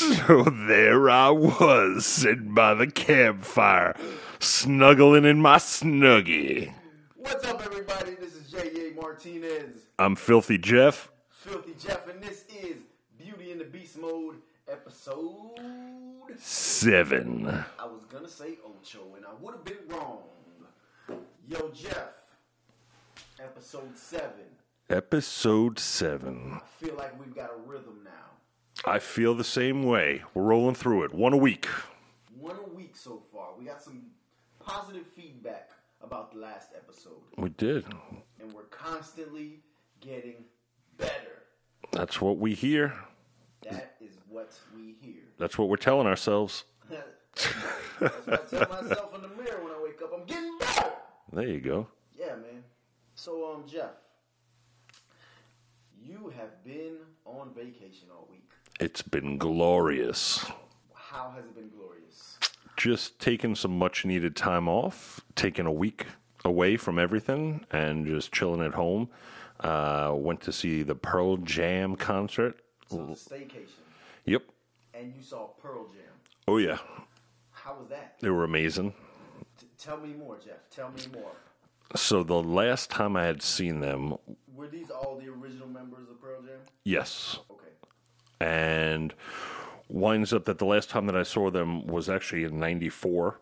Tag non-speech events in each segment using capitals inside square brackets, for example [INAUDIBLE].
So there I was, sitting by the campfire, snuggling in my snuggie. What's up, everybody? This is J.A. Martinez, I'm Filthy Jeff. Filthy Jeff, and this is Beauty in the Beast Mode, episode. Seven. I was gonna say Ocho, and I would have been wrong. Yo, Jeff, episode seven. Episode seven. I feel like we've got a rhythm now. I feel the same way. We're rolling through it. One a week. One a week so far. We got some positive feedback about the last episode, We did. and we're constantly getting better. That's what we hear. That is what we hear. That's what we're telling ourselves. [LAUGHS] That's what I tell myself in the mirror when I wake up. I'm getting better. There you go. Yeah, man. So, um, Jeff, you have been on vacation all week. It's been glorious. How has it been glorious? Just taking some much needed time off, taking a week away from everything, and just chilling at home. Uh, went to see the Pearl Jam concert. So it's a staycation, Yep. and you saw Pearl Jam. Oh, yeah. How was that? They were amazing. T- tell me more, Jeff. Tell me more. So, the last time I had seen them, Were these all the original members of Pearl Jam? yes. Okay. And winds up that the last time that I saw them was actually in 94.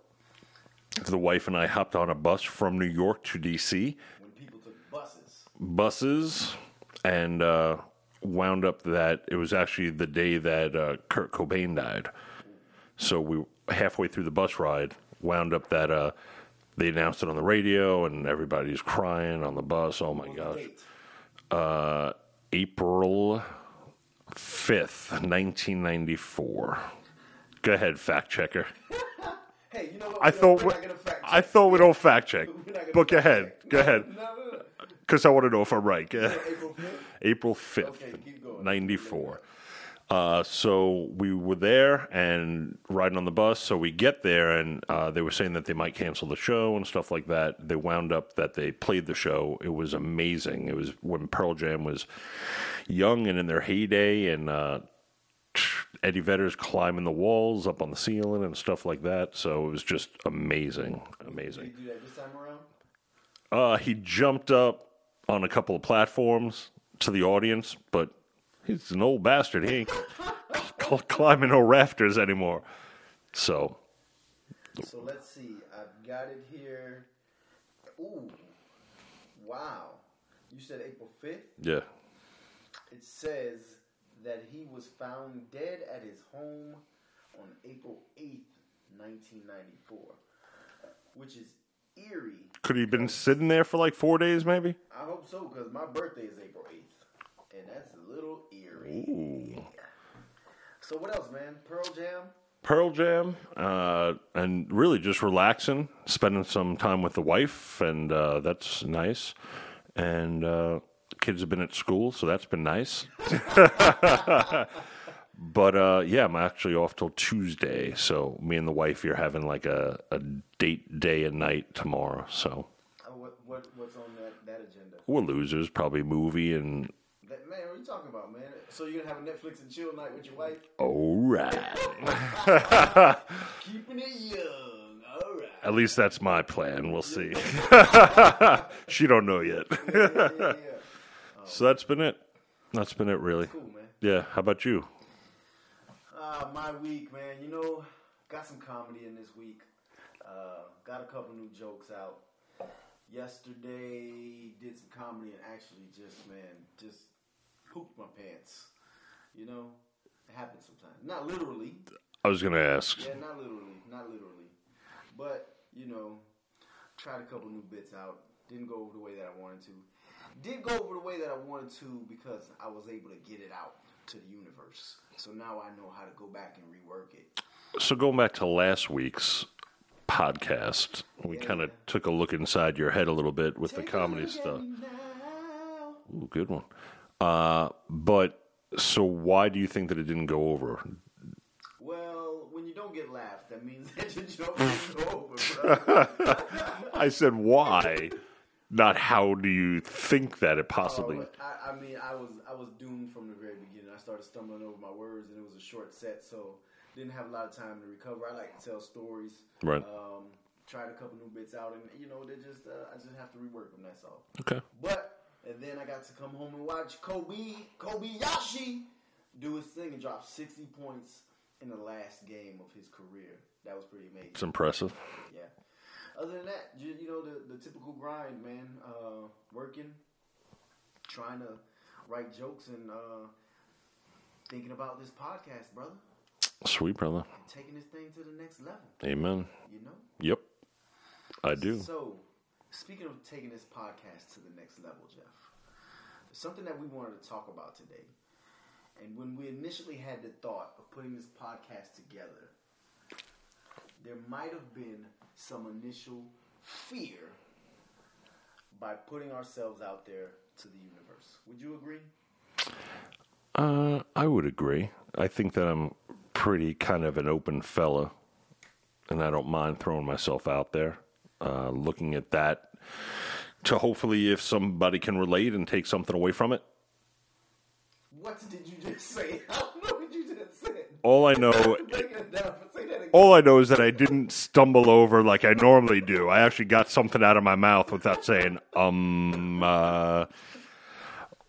The wife and I hopped on a bus from New York to DC, When people took buses. buses, and uh, wound up that it was actually the day that uh, Kurt Cobain died. So we halfway through the bus ride wound up that uh, they announced it on the radio and everybody's crying on the bus. Oh my What was the gosh. Uh, April 5th, 1994. Go ahead, fact checker. [LAUGHS] Hey, you know what? I thought [LAUGHS] we're not gonna fact I check. thought we don't fact check. We're not gonna But go ahead. [LAUGHS] Go ahead. Because I want to know if I'm right. April 5th? April 5th, Okay, 94. Uh, so we were there and riding on the bus. So we get there, and uh, they were saying that they might cancel the show and stuff like that. They wound up that they played the show. It was amazing. It was when Pearl Jam was young and in their heyday, and uh, Eddie Vedder's climbing the walls up on the ceiling and stuff like that. So it was just amazing, amazing. Did you do that this time around? Uh, he jumped up on a couple of platforms to the audience, but he's an old bastard. He ain't cl- climbing no rafters anymore. So, So let's see. I've got it here. Ooh. Wow. You said April 5th? yeah. It says that he was found dead at his home on April 8th, 1994. Which is eerie. Could he have been sitting there for like four days, maybe? I hope so, because my birthday is April 8th. And that's a little eerie. Ooh. So what else, man? Pearl Jam? Pearl Jam, uh, and really just relaxing, spending some time with the wife, and uh, that's nice. And uh, kids have been at school, so that's been nice. [LAUGHS] but uh, yeah, I'm actually off till Tuesday, so me and the wife are having like a, a date day and night tomorrow. So Uh, what, what, what's on that, that agenda? we're losers, probably movie and That, man, what are you talking about, man? So you're to have a Netflix and chill night with your wife? all right. [LAUGHS] Keeping it young. All right. At least that's my plan. We'll see. [LAUGHS] she don't know yet. Yeah, yeah, yeah. [LAUGHS] So that's been it. That's been it, really. Cool, man. Yeah. How about you? Uh, my week, man. You know, got some comedy in this week. Uh, got a couple new jokes out. Yesterday, did some comedy and actually just, man, just pooped my pants. You know, it happens sometimes. Not literally. I was gonna ask. Yeah, not literally. Not literally. But, you know, tried a couple new bits out. Didn't go over the way that I wanted to. Did go over the way that I wanted to because I was able to get it out to the universe. So now I know how to go back and rework it. So going back to last week's podcast, we Yeah. kind of took a look inside your head a little bit with the Take a comedy stuff. Ooh, good one. Uh, but so why do you think that it didn't go over? Well, when you don't get laughed, that means [LAUGHS] that your joke didn't go over, bro. [LAUGHS] I said why. not how do you think that it possibly. Oh, I, I mean, I was I was doomed from the very beginning. I started stumbling over my words, and it was a short set, so didn't have a lot of time to recover. I like to tell stories. Right. Um, tried a couple new bits out, and you know, they just uh, I just have to rework them. That's all. Okay. But and then I got to come home and watch Kobe Kobayashi do his thing and drop sixty points in the last game of his career. That was pretty amazing. It's impressive. Yeah. Other than that, you, you know the the typical grind, man. Uh, working, trying to write jokes, and uh, thinking about this podcast, brother, Sweet brother. and taking this thing to the next level. Amen. You know. Yep. I do. So, speaking of taking this podcast to the next level, Jeff, something that we wanted to talk about today. And when we initially had the thought of putting this podcast together, there might have been some initial fear by putting ourselves out there to the universe. Would you agree? Uh, I would agree. I think that I'm pretty kind of an open fella, and I don't mind throwing myself out there. Uh, looking at that to hopefully, if somebody can relate and take something away from it. What did you just say? [LAUGHS] I don't know what you just said. All I know, [LAUGHS] Break it down. Say that again. all I know is that I didn't stumble over like I normally do. I actually got something out of my mouth without saying um. Uh,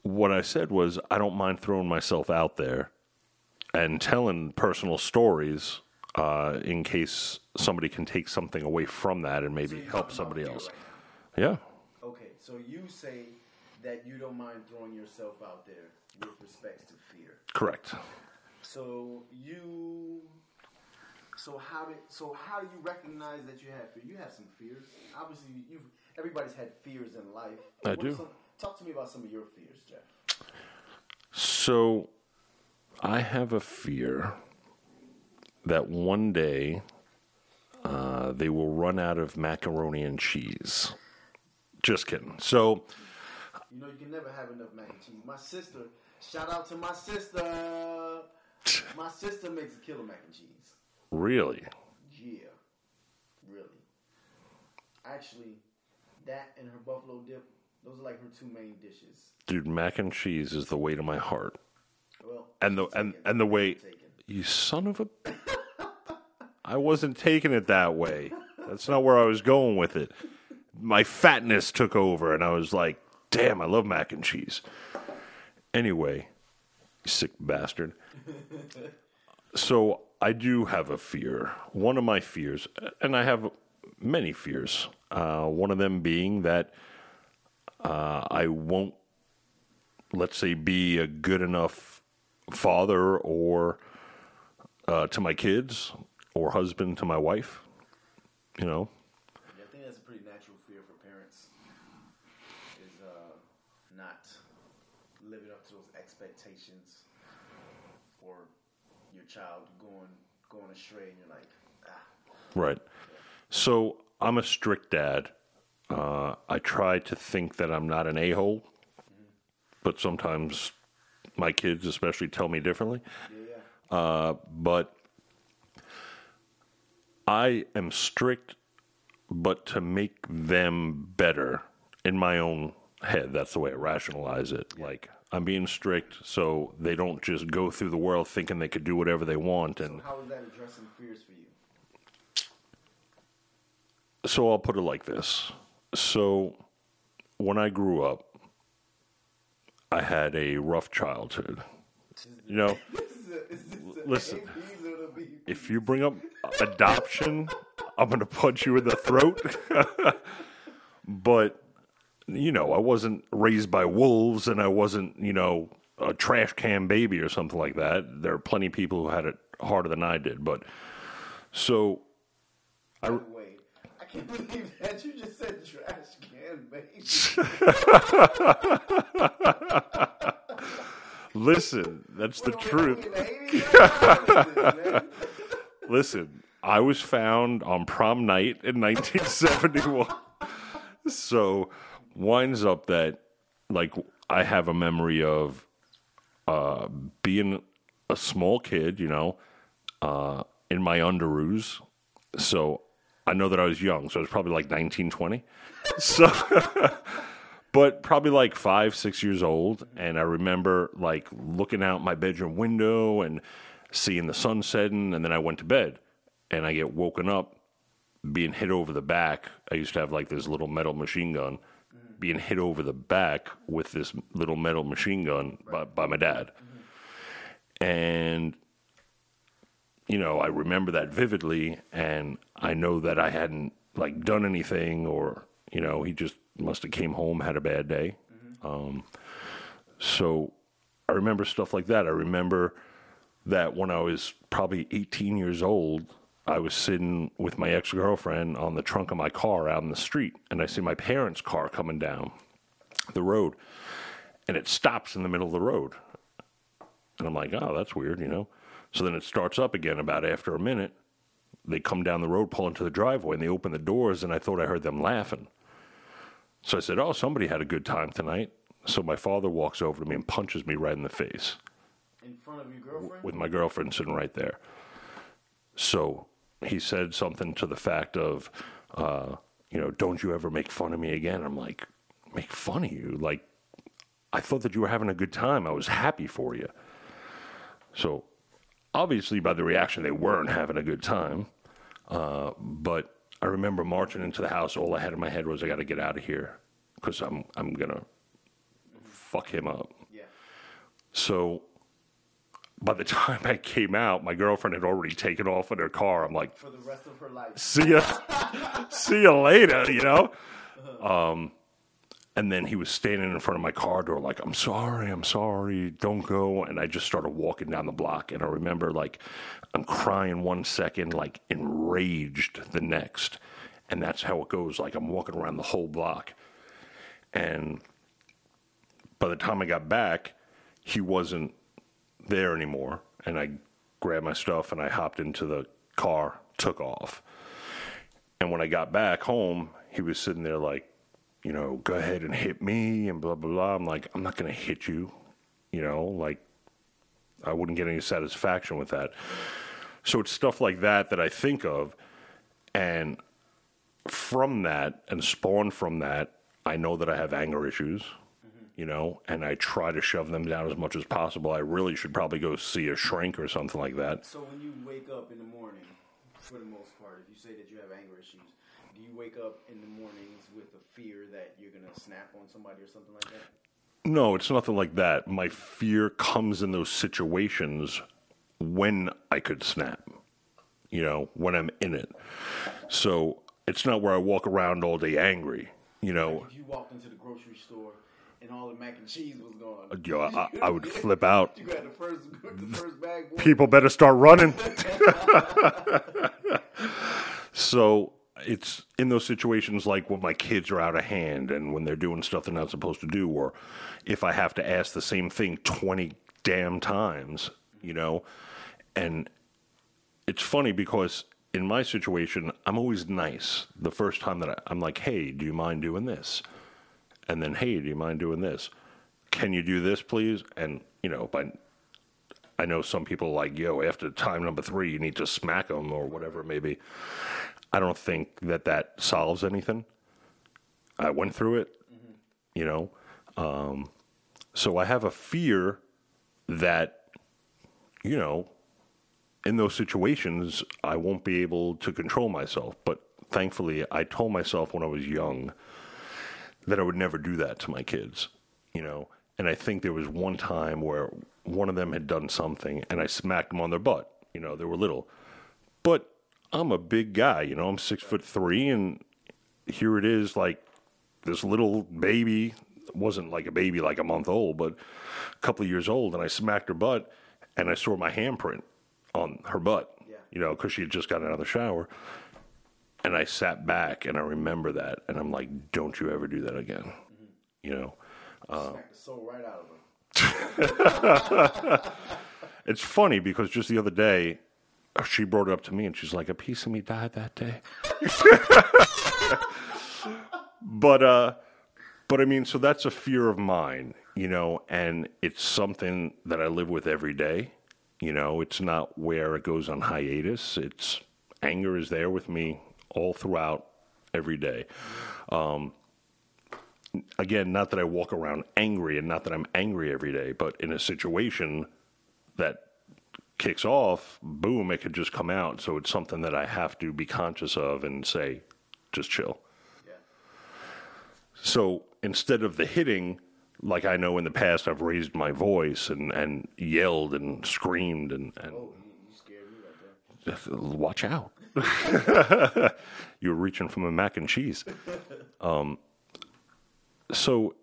what I said was I don't mind throwing myself out there and telling personal stories uh, in case somebody can take something away from that and maybe you're help somebody else. right Yeah, Okay, so you say that you don't mind throwing yourself out there with respect to fear. correct. So you, so how did, so how do you recognize that you have fear? You have some fears. Obviously, you've everybody's had fears in life. I What do. some- talk to me about some of your fears, Jeff. So I have a fear that one day uh, they will run out of macaroni and cheese. Just kidding. So You know you can never have enough mac and cheese. My sister, shout out to my sister. My sister makes a killer mac and cheese. really, Yeah, really. Actually, that and her buffalo dip, those are like her two main dishes. dude, mac and cheese is the way to my heart. Well, And the and and the way you son of a I wasn't taking it that way. That's not where I was going with it. My fatness took over and I was like, "Damn, I love mac and cheese." Anyway, sick bastard. So, I do have a fear. One of my fears, and I have many fears. Uh, one of them being that uh, I won't let's say, be a good enough father or uh, to my kids or husband to my wife. You know, Yeah, I think that's a pretty natural fear for parents. Is uh, not living up to those expectations, or your child going going astray, and you're like, ah, right? So I'm a strict dad. Uh, I try to think that I'm not an a hole, but sometimes my kids, especially, tell me differently. yeah, yeah. Uh, but I am strict, but to make them better in my own head. That's the way I rationalize it. Like I'm being strict, so they don't just go through the world thinking they could do whatever they want. And How is that addressing fears for you? so I'll put it like this. So when I grew up, I had a rough childhood. You know, [LAUGHS] This is a, is this a Listen. ABs or the B? If you bring up adoption, I'm going to punch you in the throat. [LAUGHS] but, you know, I wasn't raised by wolves and I wasn't, you know, a trash can baby or something like that. There are plenty of people who had it harder than I did. But so, the way, I can't believe that you just said trash can, baby. [LAUGHS] [LAUGHS] listen, that's the truth. In the 80s, man. Listen, I was found on prom night in 1971. so winds up that like I have a memory of uh, being a small kid, you know, uh, in my underoos. So I know that I was young, so I was probably like 19, 20. So, [LAUGHS] but probably like five, six years old. And I remember like looking out my bedroom window and seeing the sun setting. And then I went to bed and I get woken up being hit over the back. I used to have like this little metal machine gun, being hit over the back with this little metal machine gun by, by my dad. And, you know, I remember that vividly. And I know that I hadn't like done anything or, you know, he just must have came home, had a bad day. Um, so I remember stuff like that. I remember that when I was probably 18 years old, I was sitting with my ex girlfriend on the trunk of my car out in the street, and I see my parents' car coming down the road, and it stops in the middle of the road. And I'm like, oh, that's weird, you know? So then it starts up again about after a minute. They come down the road, pull into the driveway, and they open the doors, and I thought I heard them laughing. So I said, oh, somebody had a good time tonight. So my father walks over to me and punches me right in the face In front of your girlfriend? with my girlfriend sitting right there. So he said something to the fact of, uh, you know, don't you ever make fun of me again. I'm like, make fun of you? Like, I thought that you were having a good time. I was happy for you. So obviously, by the reaction, they weren't having a good time. Uh, but I remember marching into the house. All I had in my head was, I got to get out of here because I'm I'm gonna fuck him up. Yeah. So by the [LAUGHS] time I came out, my girlfriend had already taken off in her car. I'm like, For the rest of her life. see ya, see you later, you know? Um, and then he was standing in front of my car door, like, I'm sorry, I'm sorry, don't go. And I just started walking down the block. And I remember, like, I'm crying one second, like, enraged the next. And that's how it goes. Like, I'm walking around the whole block. And by the time I got back, he wasn't there anymore. And I grabbed my stuff and I hopped into the car, took off. And when I got back home, he was sitting there like, you know, go ahead and hit me and blah, blah, blah. I'm like, I'm not going to hit you. You know, like, I wouldn't get any satisfaction with that. So it's stuff like that that I think of. And from that and spawned from that, I know that I have anger issues, mm-hmm. you know, and I try to shove them down as much as possible. I really should probably go see a shrink or something like that. So when you wake up in the morning, for the most part, if you say that you have anger issues, do you wake up in the mornings with a fear that you're gonna snap on somebody or something like that? No, it's nothing like that. My fear comes in those situations when I could snap, you know, when I'm in it. So it's not where I walk around all day angry, you know. If you walked into the grocery store and all the mac and cheese was gone, uh, Yo, I, I would [LAUGHS] flip out. you got the first, the first bag. People better start running. [LAUGHS] [LAUGHS] so it's in those situations like when my kids are out of hand and when they're doing stuff they're not supposed to do, or if I have to ask the same thing 20 damn times, you know? And it's funny because in my situation, I'm always nice. The first time that I, I'm like, hey, do you mind doing this? And then, hey, do you mind doing this? Can you do this, please? And, you know, by I know some people like, yo, after time number three, you need to smack them or whatever it may be. I don't think that that solves anything. I went through it, you know. Um, so I have a fear that, you know, in those situations, I won't be able to control myself. But thankfully, I told myself when I was young that I would never do that to my kids, you know. And I think there was one time where one of them had done something and I smacked them on their butt. You know, they were little. But I'm a big guy, you know, I'm six foot three, and here it is like this little baby wasn't like a baby, like a month old, but a couple of years old, and I smacked her butt and I saw my handprint on her butt, Yeah. you know, because she had just gotten out of the shower. And I sat back and I remember that, and I'm like, don't you ever do that again, mm-hmm. you know. Uh, the soul right out of her. [LAUGHS] It's funny because just the other day, she brought it up to me and she's like, a piece of me died that day. [LAUGHS] but, uh, but I mean, so that's a fear of mine, you know, and it's something that I live with every day. You know, it's not where it goes on hiatus. It's anger is there with me all throughout every day. Um, again, not that I walk around angry and not that I'm angry every day, but in a situation that kicks off, boom, it could just come out. So it's something that I have to be conscious of and say, just chill. Yeah. So instead of the hitting, like I know in the past, I've raised my voice and, and yelled and screamed and, and Oh, you, you scared me right there. [LAUGHS] watch out. [LAUGHS] you were reaching from a mac and cheese. [LAUGHS] Um, so,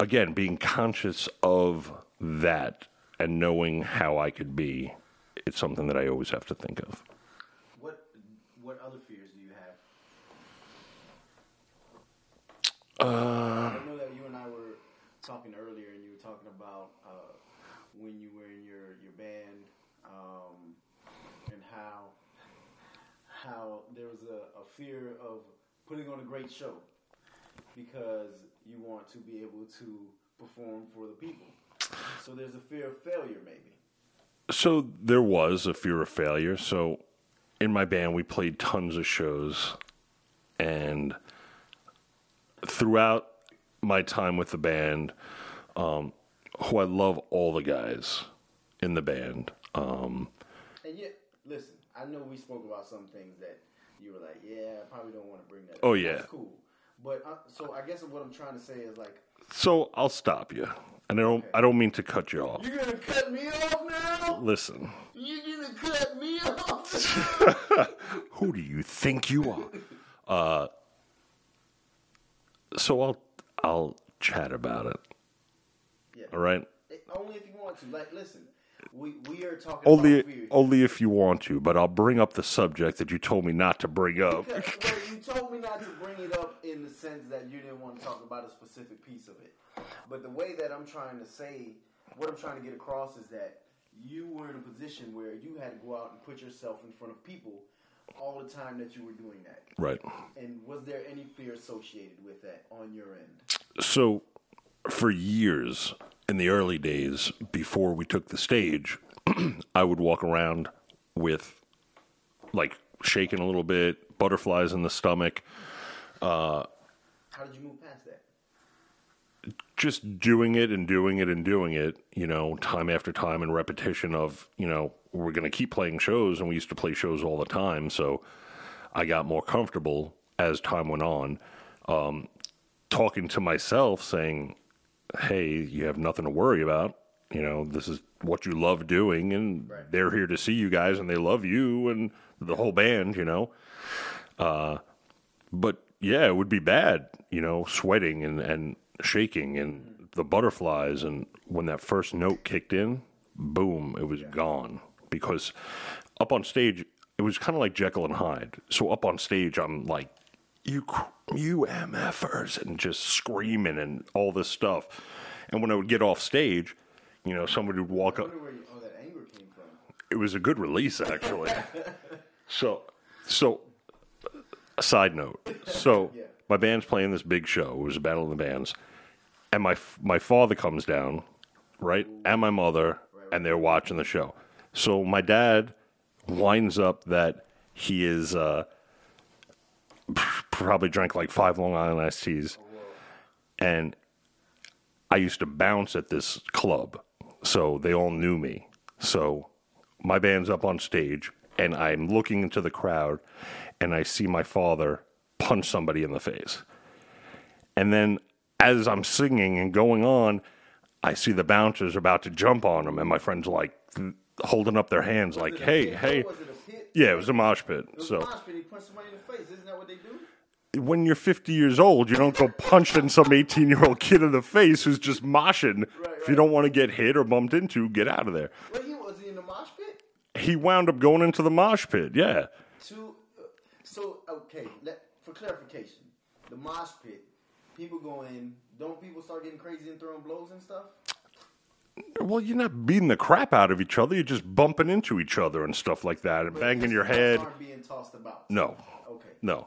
again, being conscious of that and knowing how I could be, it's something that I always have to think of. What what other fears do you have? Uh, I know that you and I were talking earlier, and you were talking about uh, when you were in your your band, um, and how how there was a, a fear of putting on a great show because you want to be able to perform for the people. So there's a fear of failure, maybe. So there was a fear of failure. So in my band, we played tons of shows, and throughout my time with the band, um, who I love all the guys in the band. Um, And yet, listen, I know we spoke about some things that you were like, yeah, I probably don't want to bring that. Oh, yeah. That's cool. But uh, so I guess what I'm trying to say is like, so I'll stop you, and I don't. I don't mean to cut you off. you're gonna cut me off now? Listen, You're gonna cut me off? [LAUGHS] who do you think you are? Uh, so I'll I'll chat about it. yeah. All right. Only if you want to. Like, listen, we we are talking Only only if you want to, but I'll bring up the subject that you told me not to bring up. Because, well, you told me not to bring it up in the sense that you didn't want to talk about a specific piece of it. But the way that I'm trying to say, what I'm trying to get across is that you were in a position where you had to go out and put yourself in front of people all the time that you were doing that. Right. And was there any fear associated with that on your end? So, for years in the early days before we took the stage, [CLEARS THROAT] I would walk around with like shaking a little bit, butterflies in the stomach, How did you move past that? just doing it and doing it and doing it, you know, time after time and repetition of, you know, we're going to keep playing shows and we used to play shows all the time. So I got more comfortable as time went on, um, talking to myself saying, Hey, you have nothing to worry about. You know, this is what you love doing and Right. they're here to see you guys and they love you and the whole band, you know. Uh, but yeah, it would be bad, you know, sweating and, and shaking and the butterflies. And when that first note kicked in, boom, it was gone. Because up on stage, it was kind of like Jekyll and Hyde. So up on stage, I'm like, you, you MFers, and just screaming and all this stuff. And when I would get off stage, you know, somebody would walk up wonder where you, all that anger came from. it was a good release actually. [LAUGHS] so, so a side note. So Yeah. my band's playing this big show. It was a battle of the bands, and my my father comes down, right, and my mother, and they're watching the show. So my dad winds up that he is uh, probably drank like five Long Island iced teas, and I used to bounce at this club, so they all knew me. So my band's up on stage, and I'm looking into the crowd, and I see my father punch somebody in the face. And then as I'm singing and going on, I see the bouncers about to jump on him, and my friends like holding up their hands, like, Was a "Hey, hey!" Was it a pit? Yeah, it was a mosh pit. So a mosh pit. He punched somebody in the face. Isn't that what they do? When you're 50 years old, you don't go punching some 18 year old kid in the face who's just moshing. If you don't want to get hit or bumped into, get out of there. Well, he was he in the mosh pit? He wound up going into the mosh pit. Yeah. To uh, so okay. Let, for clarification, the mosh pit. People go in. Don't people start getting crazy and throwing blows and stuff? Well, you're not beating the crap out of each other. You're just bumping into each other and stuff like that and banging your head. Aren't being tossed about. No. Okay. No.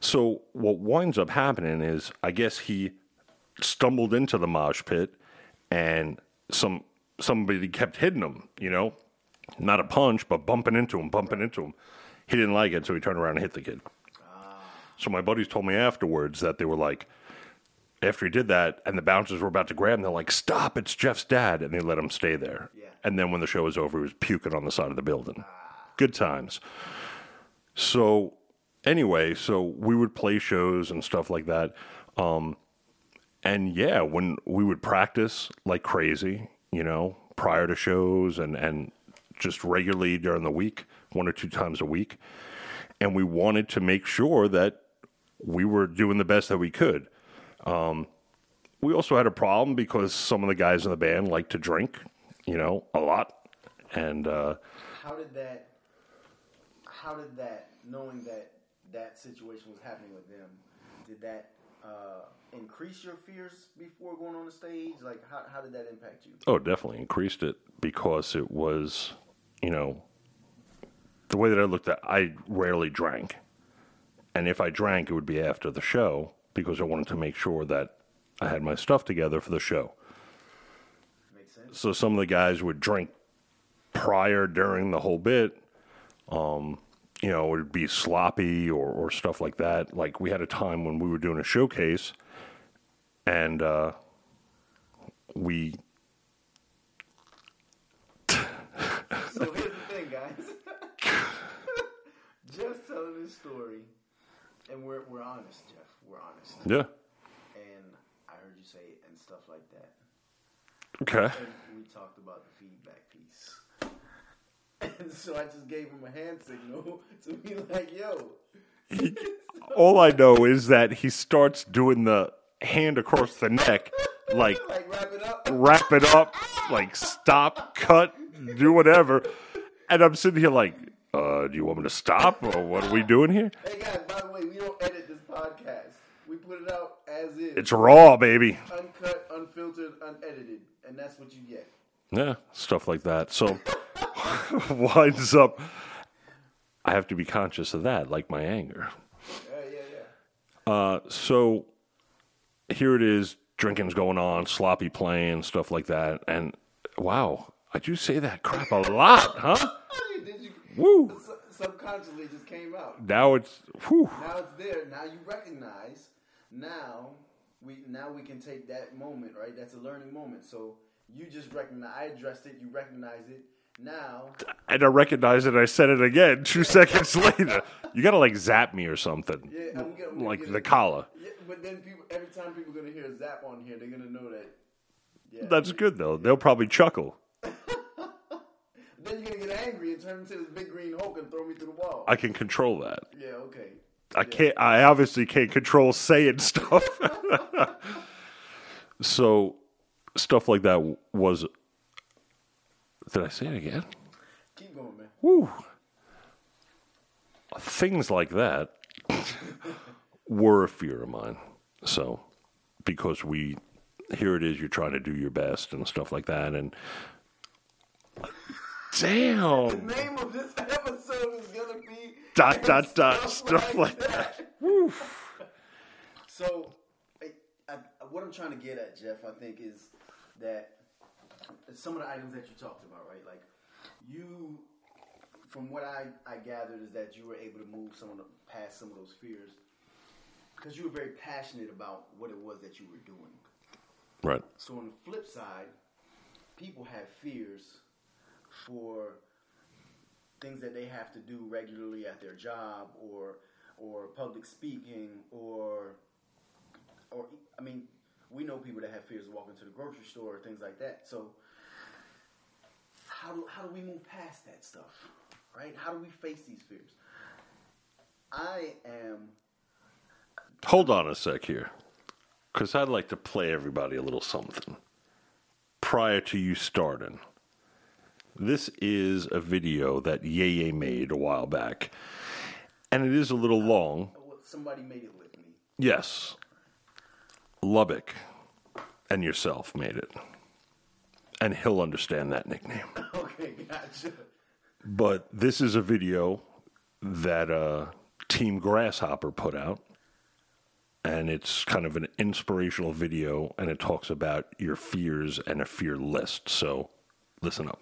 So what winds up happening is, I guess he stumbled into the mosh pit, and some somebody kept hitting him. You know, not a punch, but bumping into him, bumping into him. He didn't like it, so he turned around and hit the kid. So my buddies told me afterwards that they were like, after he did that, and the bouncers were about to grab him, they're like, "Stop! It's Jeff's dad," and they let him stay there. Yeah. And then when the show was over, he was puking on the side of the building. Good times. So anyway, so we would play shows and stuff like that. Um, and yeah, when we would practice like crazy, you know, prior to shows and, and just regularly during the week, one or two times a week. And we wanted to make sure that we were doing the best that we could. Um, we also had a problem because some of the guys in the band like to drink, you know, a lot. And uh, How did that? How did that? Knowing that that situation was happening with them, did that uh, increase your fears before going on the stage? Like, how how did that impact you? Oh, definitely increased it because it was, you know, the way that I looked at I rarely drank. And if I drank, it would be after the show because I wanted to make sure that I had my stuff together for the show. Makes sense. So some of the guys would drink prior, during the whole bit. Um, you know, it would be sloppy or, or stuff like that. Like we had a time when we were doing a showcase and uh, we [LAUGHS] So here's the thing, guys. [LAUGHS] Jeff's telling his story, and we're we're honest, Jeff. We're honest, yeah. and I heard you say and stuff like that. Okay. And we talked about the feedback piece. And [LAUGHS] so I just gave him a hand signal [LAUGHS] to be like, yo. All I know is that he starts doing the hand across the neck, [LAUGHS] like like wrap it up. wrap it up, like stop, cut, do whatever. And I'm sitting here like, uh, do you want me to stop or what are we doing here? Hey guys, by the way, we don't edit this podcast. We put it out as is. It's raw, baby. uncut, unfiltered, unedited. And that's what you get. Yeah, stuff like that. So [LAUGHS] winds up. I have to be conscious of that, like my anger. Yeah, yeah, yeah. Uh, so here it is, drinking's going on, sloppy playing, stuff like that. And wow, I do say that crap a lot, huh? [LAUGHS] Did you? Woo! Subconsciously just came out. Now it's whew. Now it's there. Now you recognize. Now we now we can take that moment, right? That's a learning moment. So you just recognize. I addressed it. You recognize it. Now, and I recognize it. I said it again two seconds later. You gotta like zap me or something, yeah, I'm gonna, like the collar. Yeah, but then people, every time people are gonna hear a zap on here, they're gonna know that. Yeah. That's good though. They'll probably chuckle. [LAUGHS] then you're gonna get angry and turn into this big green Hulk and throw me through the wall. I can control that. yeah. Okay. I can't. I obviously can't control saying stuff. [LAUGHS] so, stuff like that was. Did I say it again? Keep going, man. Woo. Things like that [LAUGHS] were a fear of mine. So, because we, here it is, you're trying to do your best and stuff like that. And damn, The Name of this [LAUGHS] episode is gonna be dot, [LAUGHS] dot, dot, stuff like that. Woo. So, I, I, what I'm trying to get at, Jeff, I think, is that some of the items that you talked about, right? Like, you, from what I, I gathered, is that you were able to move some of the, past some of those fears because you were very passionate about what it was that you were doing. Right. So, on the flip side, people have fears for things that they have to do regularly at their job or or public speaking or or I mean we know people that have fears of walking to the grocery store or things like that. So how do how do we move past that stuff? Right? How do we face these fears? I am Hold on a sec here. Because I'd like to play everybody a little something prior to you starting. This is a video that Yeye made a while back. And it is a little long. somebody made it with me. Yes. Lubbock and yourself made it. And he'll understand that nickname. [LAUGHS] Okay, gotcha. But this is a video that uh, Team Grasshopper put out. And it's kind of an inspirational video, and it talks about your fears and a fear list. So listen up.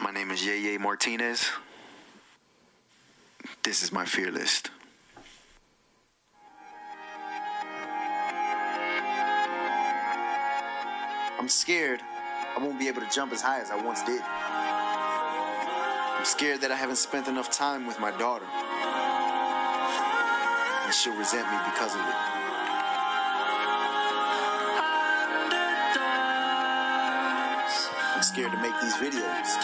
My name is Yeye Martinez. This is my fear list. I'm scared I won't be able to jump as high as I once did. I'm scared that I haven't spent enough time with my daughter. And she'll resent me because of it. I'm scared to make these videos.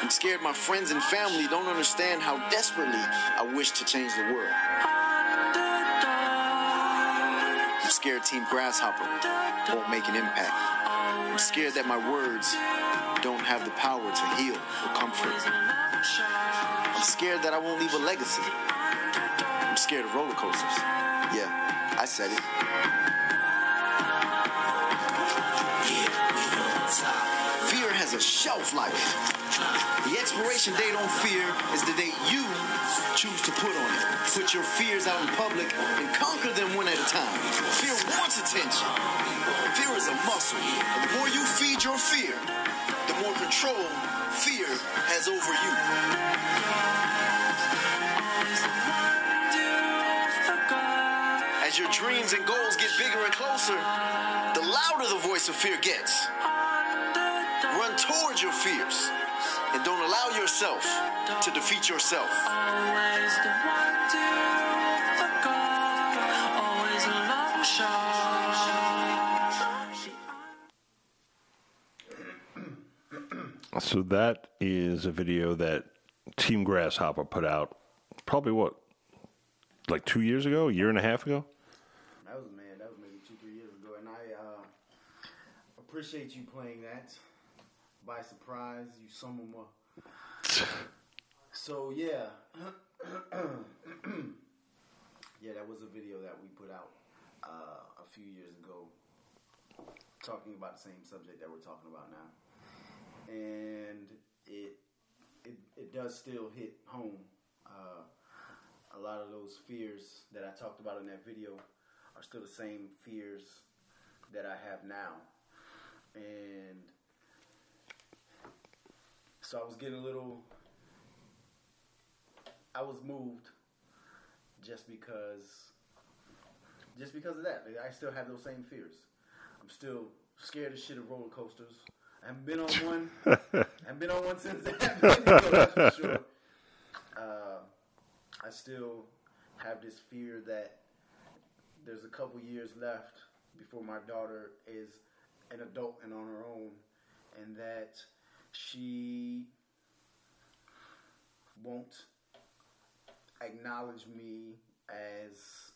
I'm scared my friends and family don't understand how desperately I wish to change the world. I'm scared Team Grasshopper won't make an impact. I'm scared that my words don't have the power to heal or comfort. I'm scared that I won't leave a legacy. I'm scared of roller coasters. Yeah, I said it. Has a shelf life. The expiration date on fear is the date you choose to put on it. Put your fears out in public and conquer them one at a time. Fear wants attention. Fear is a muscle. The more you feed your fear, the more control fear has over you. As your dreams and goals get bigger and closer, the louder the voice of fear gets. Run towards your fears and don't allow yourself to defeat yourself. So that is a video that Team Grasshopper put out probably what, like two years ago, a year and a half ago? That was man. That was maybe two, three years ago, and I uh, appreciate you playing that by surprise. You summon more. [SIGHS] So yeah, [CLEARS THROAT] yeah, that was a video that we put out uh, a few years ago, talking about the same subject that we're talking about now, and it it, it does still hit home. Uh, a lot of those fears that I talked about in that video are still the same fears that I have now. And so I was getting a little, I was moved just because, just because of that. I still have those same fears. I'm still scared as shit of roller coasters. I haven't been on one. [LAUGHS] I haven't been on one since that [LAUGHS] that's for sure. Uh, I still have this fear that there's a couple years left before my daughter is an adult and on her own, and that she won't acknowledge me as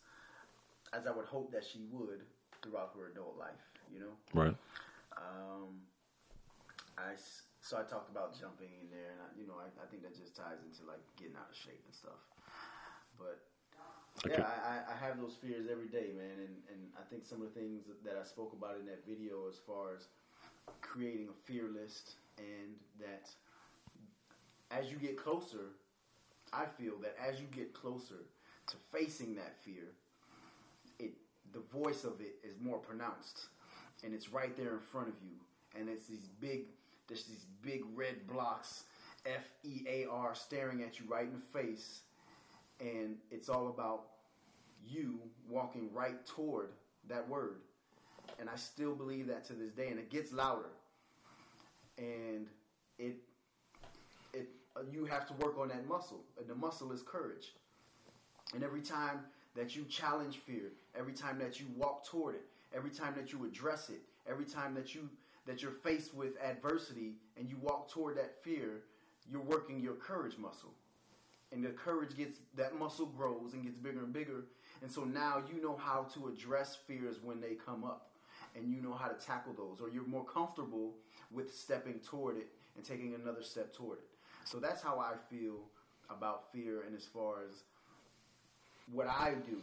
as I would hope that she would throughout her adult life. You know. Right. Um, I so I talked about jumping in there, and I, you know, I, I think that just ties into like getting out of shape and stuff. But Okay. yeah, I, I- I have those fears every day, man, and, and I think some of the things that I spoke about in that video, as far as creating a fear list, and that as you get closer, I feel that as you get closer to facing that fear, it the voice of it is more pronounced, and it's right there in front of you, and it's these big, there's these big red blocks, F E A R, staring at you right in the face, and it's all about you walking right toward that word, and I still believe that to this day, and it gets louder, and it it you have to work on that muscle, and the muscle is courage. And every time that you challenge fear, every time that you walk toward it, every time that you address it, every time that you that you're faced with adversity and you walk toward that fear, you're working your courage muscle. And the courage gets that muscle grows and gets bigger and bigger. And so now you know how to address fears when they come up. And you know how to tackle those, or you're more comfortable with stepping toward it and taking another step toward it. So that's how I feel about fear, and as far as what I do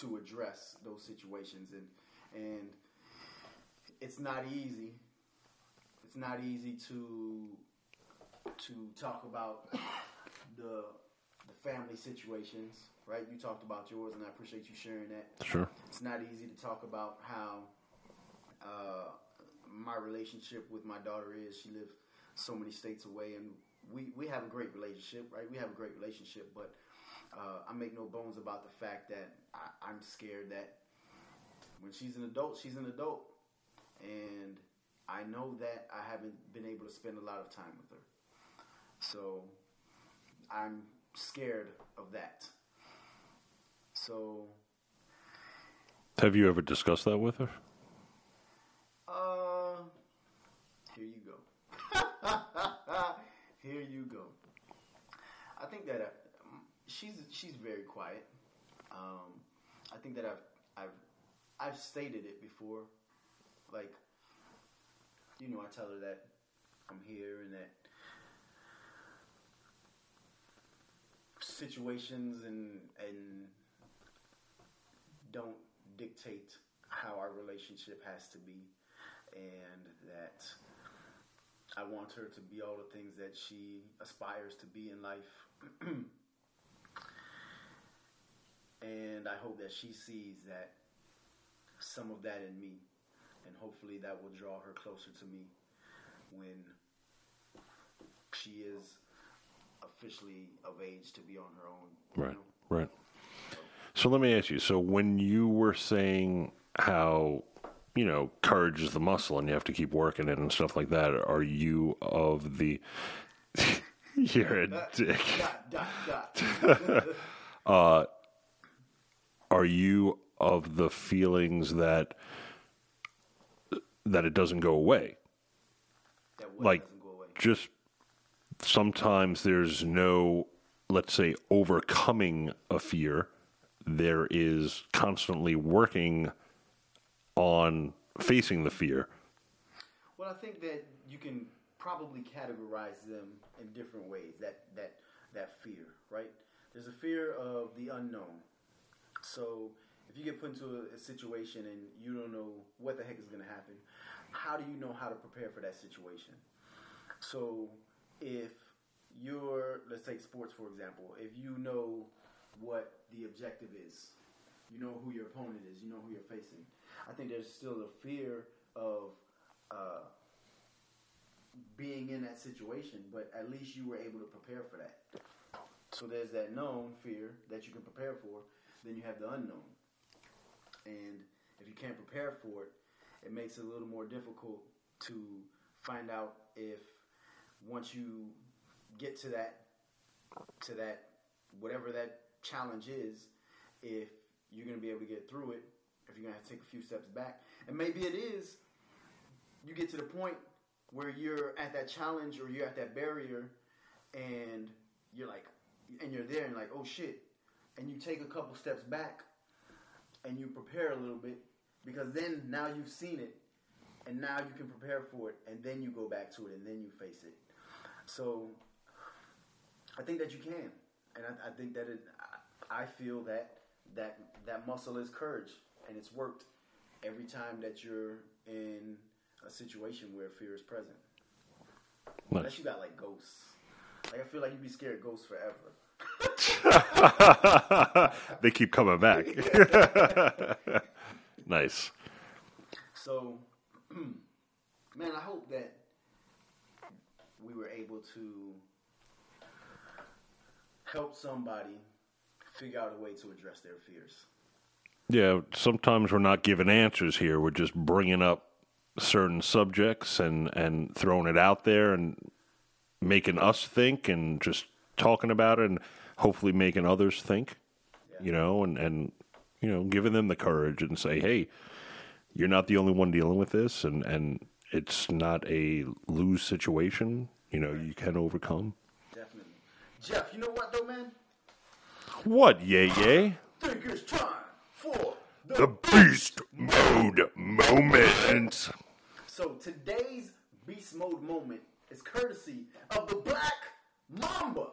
to address those situations, and and it's not easy. It's not easy to to talk about the the family situations, right? You talked about yours, and I appreciate you sharing that. Sure. It's not easy to talk about how uh, my relationship with my daughter is. She lives so many states away, and we we have a great relationship, right? We have a great relationship, but uh, I make no bones about the fact that I, I'm scared that when she's an adult, she's an adult, and I know that I haven't been able to spend a lot of time with her, so I'm scared of that. So Have you ever discussed that with her? Uh, here you go. [LAUGHS] here you go. I think that uh, she's she's very quiet. Um, I think that I've I've I've stated it before. Like, you know, I tell her that I'm here and that situations and and don't dictate how our relationship has to be and that I want her to be all the things that she aspires to be in life. [CLEARS THROAT] and I hope that she sees that some of that in me and hopefully that will draw her closer to me when she is officially of age to be on her own. Right, know? right. So let me ask you. So when you were saying how you know courage is the muscle and you have to keep working it and stuff like that, are you of the? [LAUGHS] You're a dick. Dot, dot, dot. Are you of the feelings that that it doesn't go away? that Like go away. just sometimes there's no let's say overcoming a fear there is constantly working on facing the fear Well, I think that you can probably categorize them in different ways. That that that fear, right? There's a fear of the unknown. So if you get put into a, a situation and you don't know what the heck is going to happen, how do you know how to prepare for that situation? So if you're, let's take sports for example, if you know what the objective is, you know who your opponent is, you know who you're facing. I think there's still a fear of uh, being in that situation, but at least you were able to prepare for that. So there's that known fear that you can prepare for, then you have the unknown. And if you can't prepare for it, it makes it a little more difficult to find out if once you get to that to that whatever that challenge is, if you're going to be able to get through it, if you're going to to take a few steps back. And maybe it is you get to the point where you're at that challenge or you're at that barrier and you're like and you're there and like oh shit. And you take a couple steps back and you prepare a little bit because then now you've seen it and now you can prepare for it and then you go back to it and then you face it. So i think that you can. And i, I think that it I feel that that that muscle is courage and it's worked every time that you're in a situation where fear is present. Unless you got like ghosts. Like i feel like you'd be scared of ghosts forever. [LAUGHS] They keep coming back. [LAUGHS] Nice. So, [CLEARS THROAT] man, I hope that we were able to help somebody figure out a way to address their fears. Yeah sometimes we're not giving answers here we're just bringing up certain subjects and and throwing it out there and making us think and just talking about it and hopefully making others think you know and and you know giving them the courage and say hey you're not the only one dealing with this and and it's not a lose situation you know you can overcome Definitely. Jeff, you know what though, man? what yay yay time for the, the beast mode moment So today's beast mode moment is courtesy of the Black Mamba.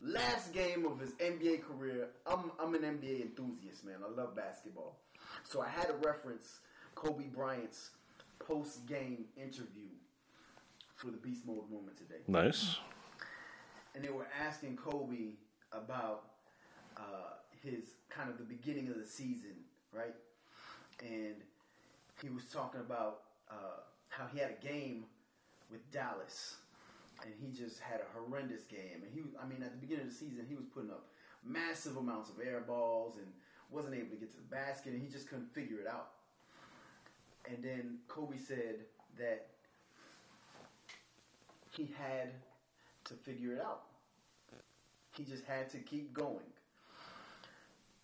Last game of his NBA career. I'm I'm an NBA enthusiast, man. I love basketball. So I had to reference Kobe Bryant's post game interview for the beast mode moment today nice and they were asking Kobe about uh, his kind of the beginning of the season, right? And he was talking about uh, how he had a game with Dallas, and he just had a horrendous game. And he, was, I mean, at the beginning of the season, he was putting up massive amounts of air balls and wasn't able to get to the basket, and he just couldn't figure it out. And then Kobe said that he had to figure it out. He just had to keep going.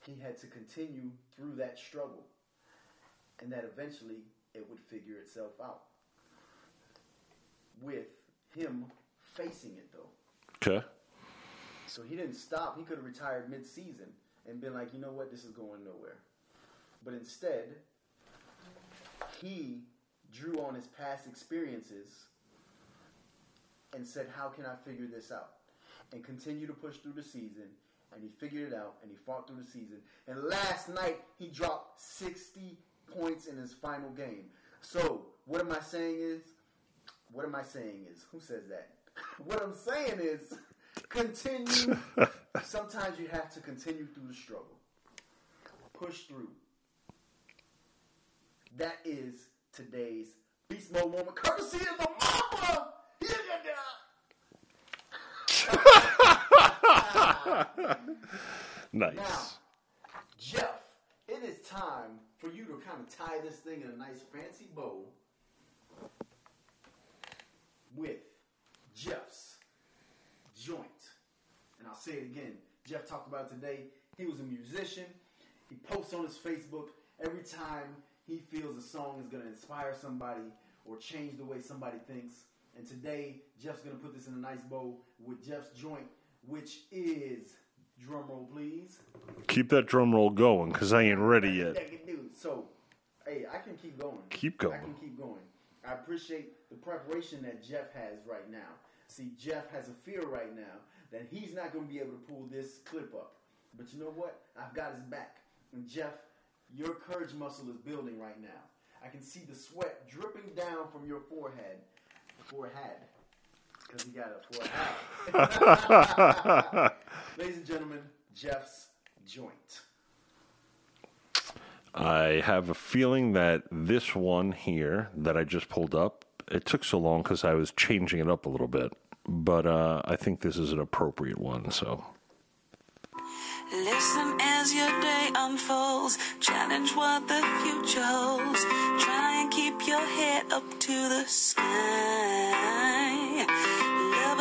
He had to continue through that struggle, and that eventually it would figure itself out. With him facing it, though. Okay. So he didn't stop. He could have retired mid-season and been like, you know what, this is going nowhere. But instead, he drew on his past experiences and said, how can I figure this out? And continue to push through the season. And he figured it out and he fought through the season. And last night, he dropped 60 points in his final game. So, what am I saying is, what am I saying is, who says that? [LAUGHS] what I'm saying is, continue. [LAUGHS] Sometimes you have to continue through the struggle. Push through. That is today's Beast Mode moment, courtesy of the Mamba. Yeah, yeah, yeah. [LAUGHS] Nice. Now, Jeff, it is time for you to kind of tie this thing in a nice fancy bow with Jeff's joint. And I'll say it again. Jeff talked about it today. He was a musician. He posts on his Facebook every time he feels a song is going to inspire somebody or change the way somebody thinks. And today, Jeff's going to put this in a nice bow with Jeff's joint, which is, drum roll please. Keep that drum roll going because I ain't ready yet. Dude, so, hey, I can keep going. Keep going. I can keep going. I appreciate the preparation that Jeff has right now. See, Jeff has a fear right now that he's not going to be able to pull this clip up. But you know what? I've got his back. And Jeff, your courage muscle is building right now. I can see the sweat dripping down from your forehead. Forehead. Because he got a forehead. [LAUGHS] [LAUGHS] Ladies and gentlemen, Jeff's joint. I have a feeling that this one here that I just pulled up, it took so long because I was changing it up a little bit. But uh, I think this is an appropriate one. So Listen as your day unfolds. Challenge what the future holds. Try and keep your head up to the sky.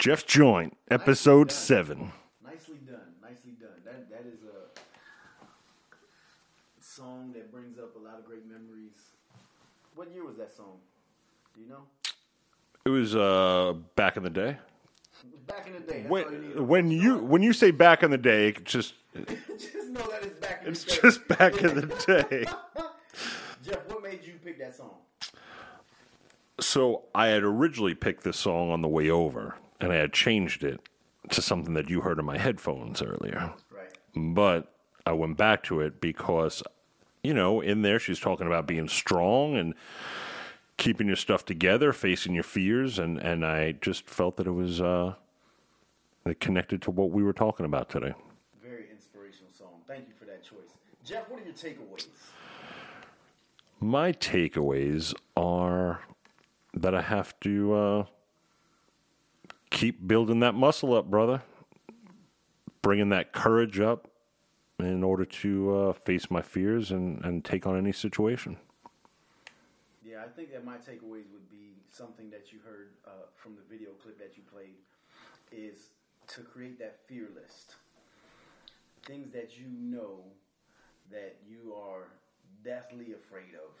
Jeff Joint, episode done. seven. Nicely done. Nicely done. That that is a song that brings up a lot of great memories. What year was that song? Do you know? It was uh, back in the day. Back in the day. All you When when you when you say back in the day, just just know that it's back in it's the day. just back in the [LAUGHS] day. Jeff, what made you pick that song? So I had originally picked this song on the way over, and I had changed it to something that you heard in my headphones earlier. Right. But I went back to it because, you know, in there she's talking about being strong and keeping your stuff together, facing your fears, and and I just felt that it was uh, it connected to what we were talking about today. Very inspirational song. Thank you for that choice. Jeff, what are your takeaways? My takeaways are that I have to uh, keep building that muscle up, brother. Bringing that courage up in order to uh, face my fears and, and take on any situation. Yeah, I think that my takeaways would be something that you heard uh, from the video clip that you played is to create that fear list. Things that you know that you are deathly afraid of.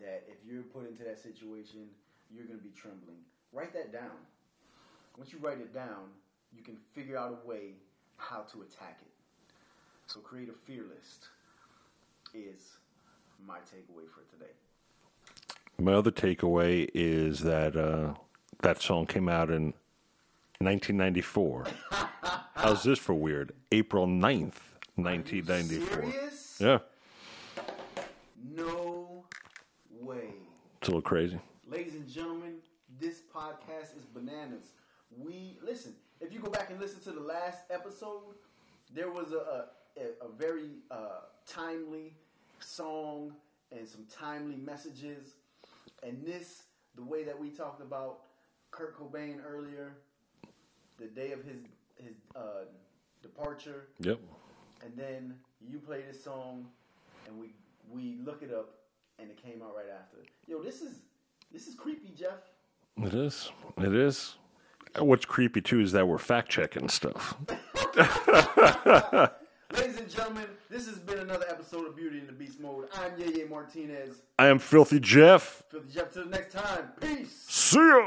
That if you're put into that situation, you're going to be trembling. Write that down. Once you write it down, you can figure out a way how to attack it. So create a fear list is my takeaway for today. My other takeaway is that uh, that song came out in 1994. [LAUGHS] How's this for weird? April 9th, 1994. Serious? Yeah, No way. it's a little crazy. Ladies and gentlemen, this podcast is bananas. We listen. If you go back and listen to the last episode, there was a a, a very uh, timely song and some timely messages. And this, the way that we talked about Kurt Cobain earlier, the day of his his uh, departure, Yep. and then you play this song, and we we look it up, and it came out right after. Yo, this is this is creepy, Jeff. It is. It is. What's creepy too is that we're fact checking stuff. [LAUGHS] Ladies and gentlemen, this has been another episode of Beauty in the Beast Mode. I'm Yeye Martinez. I am Filthy Jeff. Filthy Jeff. Till the next time. Peace. See ya.